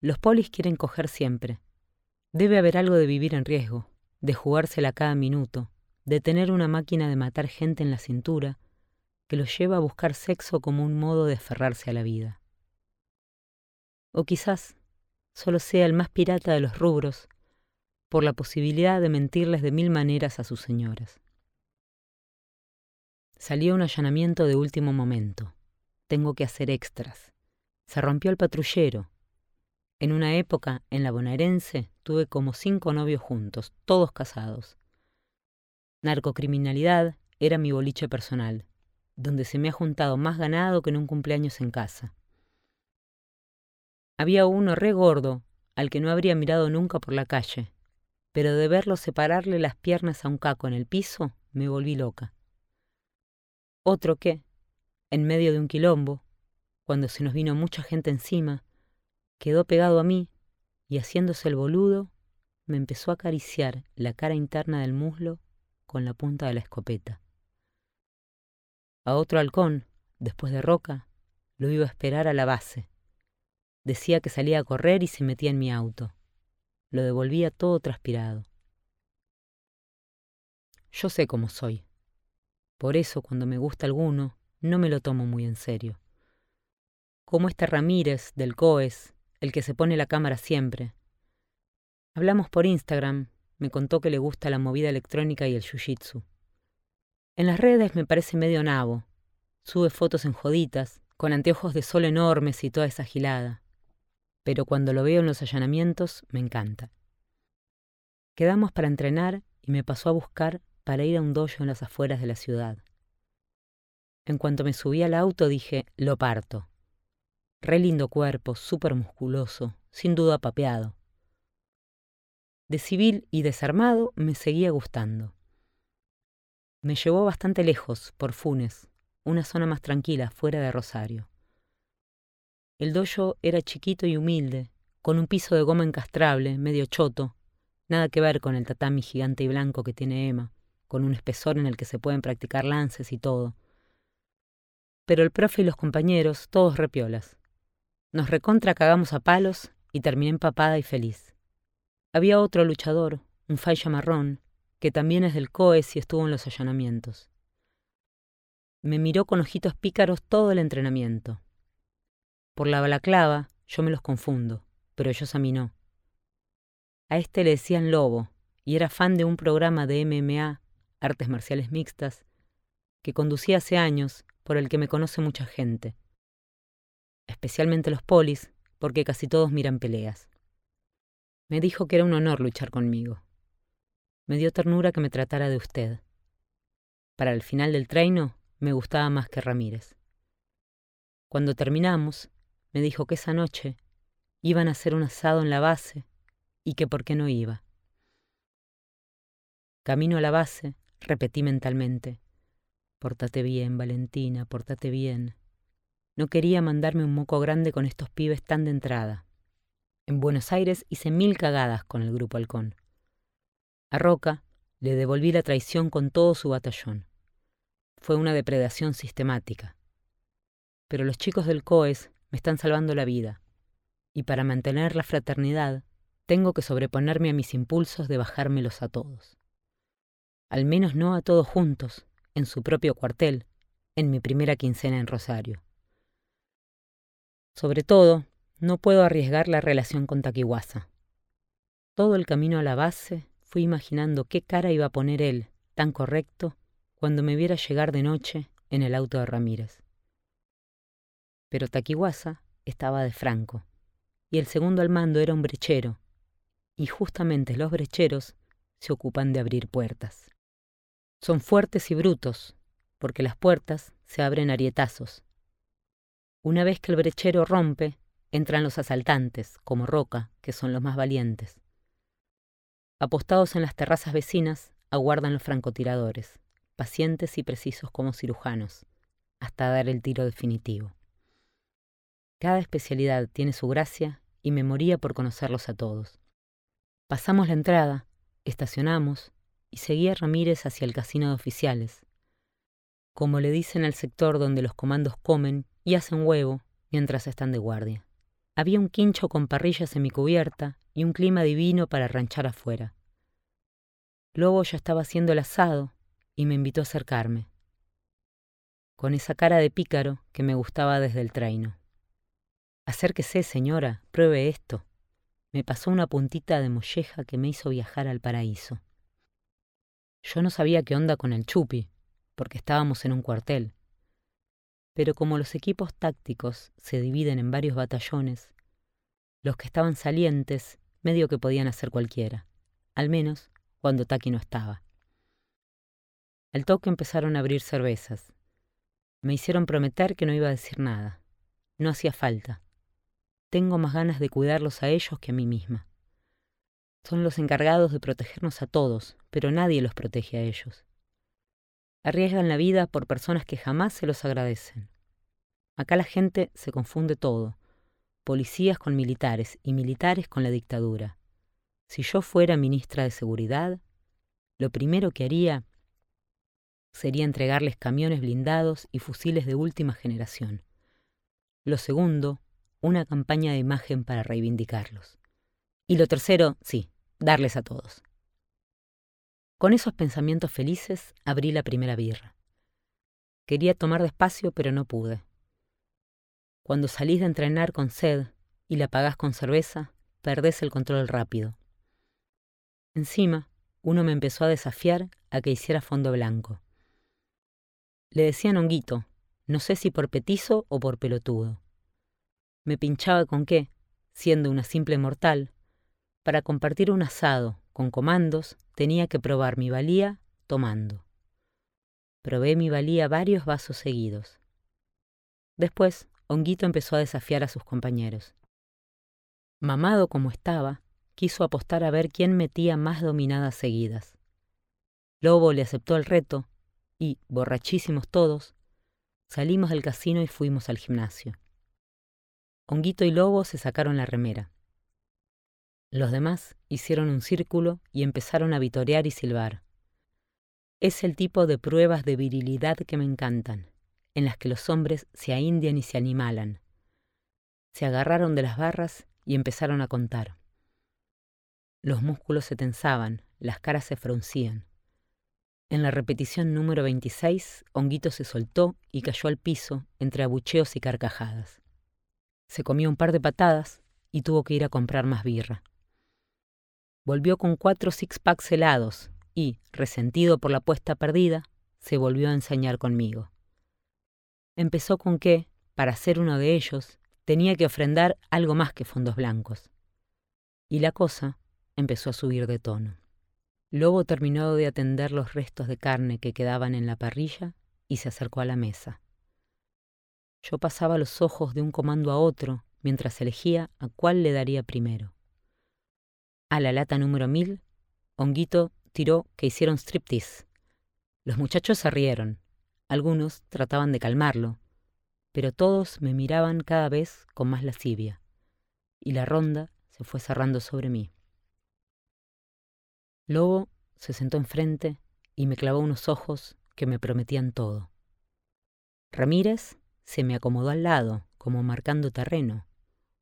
Los polis quieren coger siempre. Debe haber algo de vivir en riesgo, de jugársela cada minuto, de tener una máquina de matar gente en la cintura que los lleva a buscar sexo como un modo de aferrarse a la vida. O quizás solo sea el más pirata de los rubros, por la posibilidad de mentirles de mil maneras a sus señoras. Salió un allanamiento de último momento. Tengo que hacer extras. Se rompió el patrullero. En una época, en la bonaerense, tuve como cinco novios juntos, todos casados. Narcocriminalidad era mi boliche personal, donde se me ha juntado más ganado que en un cumpleaños en casa. Había uno re gordo, al que no habría mirado nunca por la calle, pero de verlo separarle las piernas a un caco en el piso, me volví loca. Otro que, en medio de un quilombo, cuando se nos vino mucha gente encima, quedó pegado a mí y haciéndose el boludo, me empezó a acariciar la cara interna del muslo con la punta de la escopeta. A otro halcón, después de Roca, lo iba a esperar a la base. Decía que salía a correr y se metía en mi auto. Lo devolvía todo transpirado. Yo sé cómo soy. Por eso cuando me gusta alguno, no me lo tomo muy en serio. Como este Ramírez del COES, el que se pone la cámara siempre. Hablamos por Instagram, me contó que le gusta la movida electrónica y el jiu-jitsu. En las redes me parece medio nabo. Sube fotos en joditas, con anteojos de sol enormes y toda esa gilada. Pero cuando lo veo en los allanamientos, me encanta. Quedamos para entrenar y me pasó a buscar para ir a un dojo en las afueras de la ciudad. En cuanto me subí al auto dije, lo parto. Re lindo cuerpo, súper musculoso, sin duda papeado. De civil y desarmado me seguía gustando. Me llevó bastante lejos, por Funes, una zona más tranquila, fuera de Rosario. El dojo era chiquito y humilde, con un piso de goma encastrable, medio choto, nada que ver con el tatami gigante y blanco que tiene Emma, con un espesor en el que se pueden practicar lances y todo. Pero el profe y los compañeros, todos repiolas. Nos recontra cagamos a palos y terminé empapada y feliz. Había otro luchador, un falla marrón, que también es del COES y estuvo en los allanamientos. Me miró con ojitos pícaros todo el entrenamiento. Por la balaclava yo me los confundo, pero ellos a mí no. A este le decían Lobo, y era fan de un programa de MMA artes marciales mixtas, que conducí hace años, por el que me conoce mucha gente, especialmente los polis, porque casi todos miran peleas. Me dijo que era un honor luchar conmigo. Me dio ternura que me tratara de usted. Para el final del treino me gustaba más que Ramírez. Cuando terminamos, me dijo que esa noche iban a hacer un asado en la base y que por qué no iba. Camino a la base, Repetí mentalmente. Pórtate bien, Valentina, pórtate bien. No quería mandarme un moco grande con estos pibes tan de entrada. En Buenos Aires hice mil cagadas con el grupo halcón. A Roca le devolví la traición con todo su batallón. Fue una depredación sistemática. Pero los chicos del COES me están salvando la vida, y para mantener la fraternidad tengo que sobreponerme a mis impulsos de bajármelos a todos al menos no a todos juntos, en su propio cuartel, en mi primera quincena en Rosario. Sobre todo, no puedo arriesgar la relación con Taquihuasa. Todo el camino a la base fui imaginando qué cara iba a poner él, tan correcto, cuando me viera llegar de noche en el auto de Ramírez. Pero Taquihuasa estaba de franco, y el segundo al mando era un brechero, y justamente los brecheros se ocupan de abrir puertas. Son fuertes y brutos, porque las puertas se abren arietazos. Una vez que el brechero rompe, entran los asaltantes, como Roca, que son los más valientes. Apostados en las terrazas vecinas, aguardan los francotiradores, pacientes y precisos como cirujanos, hasta dar el tiro definitivo. Cada especialidad tiene su gracia y me moría por conocerlos a todos. Pasamos la entrada, estacionamos y seguía Ramírez hacia el casino de oficiales, como le dicen al sector donde los comandos comen y hacen huevo mientras están de guardia. Había un quincho con parrilla semicubierta y un clima divino para ranchar afuera. Lobo ya estaba haciendo el asado y me invitó a acercarme, con esa cara de pícaro que me gustaba desde el traino. Acérquese, señora, pruebe esto. Me pasó una puntita de molleja que me hizo viajar al paraíso. Yo no sabía qué onda con el chupi, porque estábamos en un cuartel. Pero como los equipos tácticos se dividen en varios batallones, los que estaban salientes medio que podían hacer cualquiera, al menos cuando Taki no estaba. Al toque empezaron a abrir cervezas. Me hicieron prometer que no iba a decir nada. No hacía falta. Tengo más ganas de cuidarlos a ellos que a mí misma. Son los encargados de protegernos a todos, pero nadie los protege a ellos. Arriesgan la vida por personas que jamás se los agradecen. Acá la gente se confunde todo, policías con militares y militares con la dictadura. Si yo fuera ministra de Seguridad, lo primero que haría sería entregarles camiones blindados y fusiles de última generación. Lo segundo, una campaña de imagen para reivindicarlos. Y lo tercero, sí, darles a todos. Con esos pensamientos felices abrí la primera birra. Quería tomar despacio, pero no pude. Cuando salís de entrenar con sed y la pagás con cerveza, perdés el control rápido. Encima, uno me empezó a desafiar a que hiciera fondo blanco. Le decían honguito, no sé si por petizo o por pelotudo. Me pinchaba con qué, siendo una simple mortal, para compartir un asado con comandos tenía que probar mi valía tomando. Probé mi valía varios vasos seguidos. Después, Honguito empezó a desafiar a sus compañeros. Mamado como estaba, quiso apostar a ver quién metía más dominadas seguidas. Lobo le aceptó el reto y, borrachísimos todos, salimos del casino y fuimos al gimnasio. Honguito y Lobo se sacaron la remera. Los demás hicieron un círculo y empezaron a vitorear y silbar. Es el tipo de pruebas de virilidad que me encantan, en las que los hombres se aindian y se animalan. Se agarraron de las barras y empezaron a contar. Los músculos se tensaban, las caras se fruncían. En la repetición número 26, Honguito se soltó y cayó al piso entre abucheos y carcajadas. Se comió un par de patadas y tuvo que ir a comprar más birra. Volvió con cuatro six-packs helados y, resentido por la apuesta perdida, se volvió a ensañar conmigo. Empezó con que, para ser uno de ellos, tenía que ofrendar algo más que fondos blancos. Y la cosa empezó a subir de tono. Lobo terminó de atender los restos de carne que quedaban en la parrilla y se acercó a la mesa. Yo pasaba los ojos de un comando a otro mientras elegía a cuál le daría primero. A la lata número mil, Honguito tiró que hicieron striptease. Los muchachos se rieron. Algunos trataban de calmarlo, pero todos me miraban cada vez con más lascivia, y la ronda se fue cerrando sobre mí. Lobo se sentó enfrente y me clavó unos ojos que me prometían todo. Ramírez se me acomodó al lado, como marcando terreno.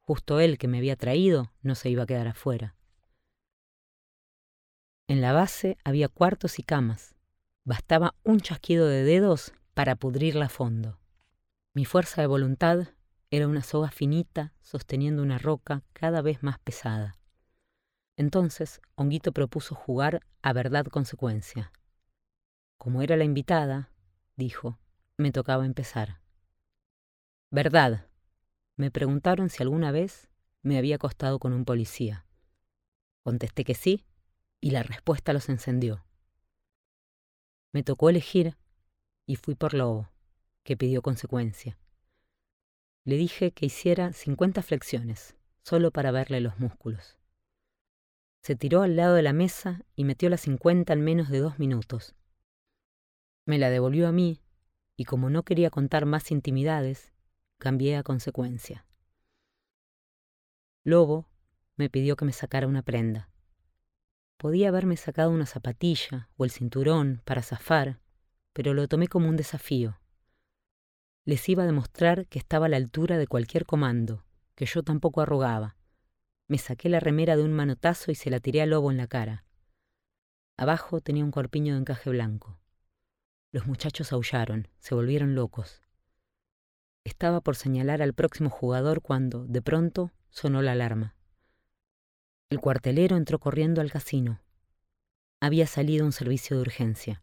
Justo él que me había traído no se iba a quedar afuera. En la base había cuartos y camas. Bastaba un chasquido de dedos para pudrirla a fondo. Mi fuerza de voluntad era una soga finita sosteniendo una roca cada vez más pesada. Entonces, Honguito propuso jugar a verdad consecuencia. Como era la invitada, dijo, me tocaba empezar. Verdad. Me preguntaron si alguna vez me había acostado con un policía. Contesté que sí y la respuesta los encendió. Me tocó elegir y fui por Lobo, que pidió consecuencia. Le dije que hiciera 50 flexiones, solo para verle los músculos. Se tiró al lado de la mesa y metió las 50 en menos de dos minutos. Me la devolvió a mí y como no quería contar más intimidades, cambié a consecuencia. Lobo me pidió que me sacara una prenda. Podía haberme sacado una zapatilla o el cinturón para zafar, pero lo tomé como un desafío. Les iba a demostrar que estaba a la altura de cualquier comando que yo tampoco arrugaba. Me saqué la remera de un manotazo y se la tiré al lobo en la cara. Abajo tenía un corpiño de encaje blanco. Los muchachos aullaron, se volvieron locos. Estaba por señalar al próximo jugador cuando, de pronto, sonó la alarma. El cuartelero entró corriendo al casino. Había salido un servicio de urgencia.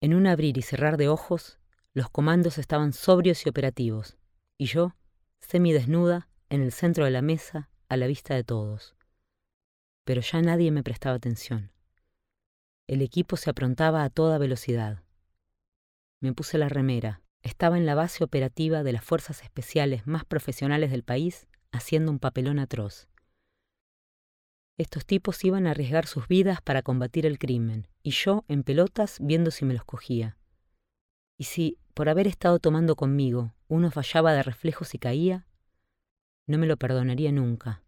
En un abrir y cerrar de ojos, los comandos estaban sobrios y operativos, y yo, semidesnuda, en el centro de la mesa, a la vista de todos pero ya nadie me prestaba atención. El equipo se aprontaba a toda velocidad. Me puse la remera. Estaba en la base operativa de las fuerzas especiales más profesionales del país haciendo un papelón atroz. Estos tipos iban a arriesgar sus vidas para combatir el crimen, y yo en pelotas viendo si me los cogía. Y si, por haber estado tomando conmigo, uno fallaba de reflejos y caía, no me lo perdonaría nunca.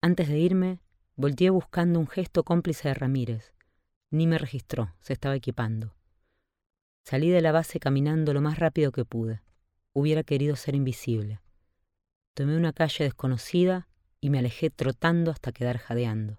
Antes de irme, Volteé buscando un gesto cómplice de Ramírez. Ni me registró, se estaba equipando. Salí de la base caminando lo más rápido que pude. Hubiera querido ser invisible. Tomé una calle desconocida y me alejé trotando hasta quedar jadeando.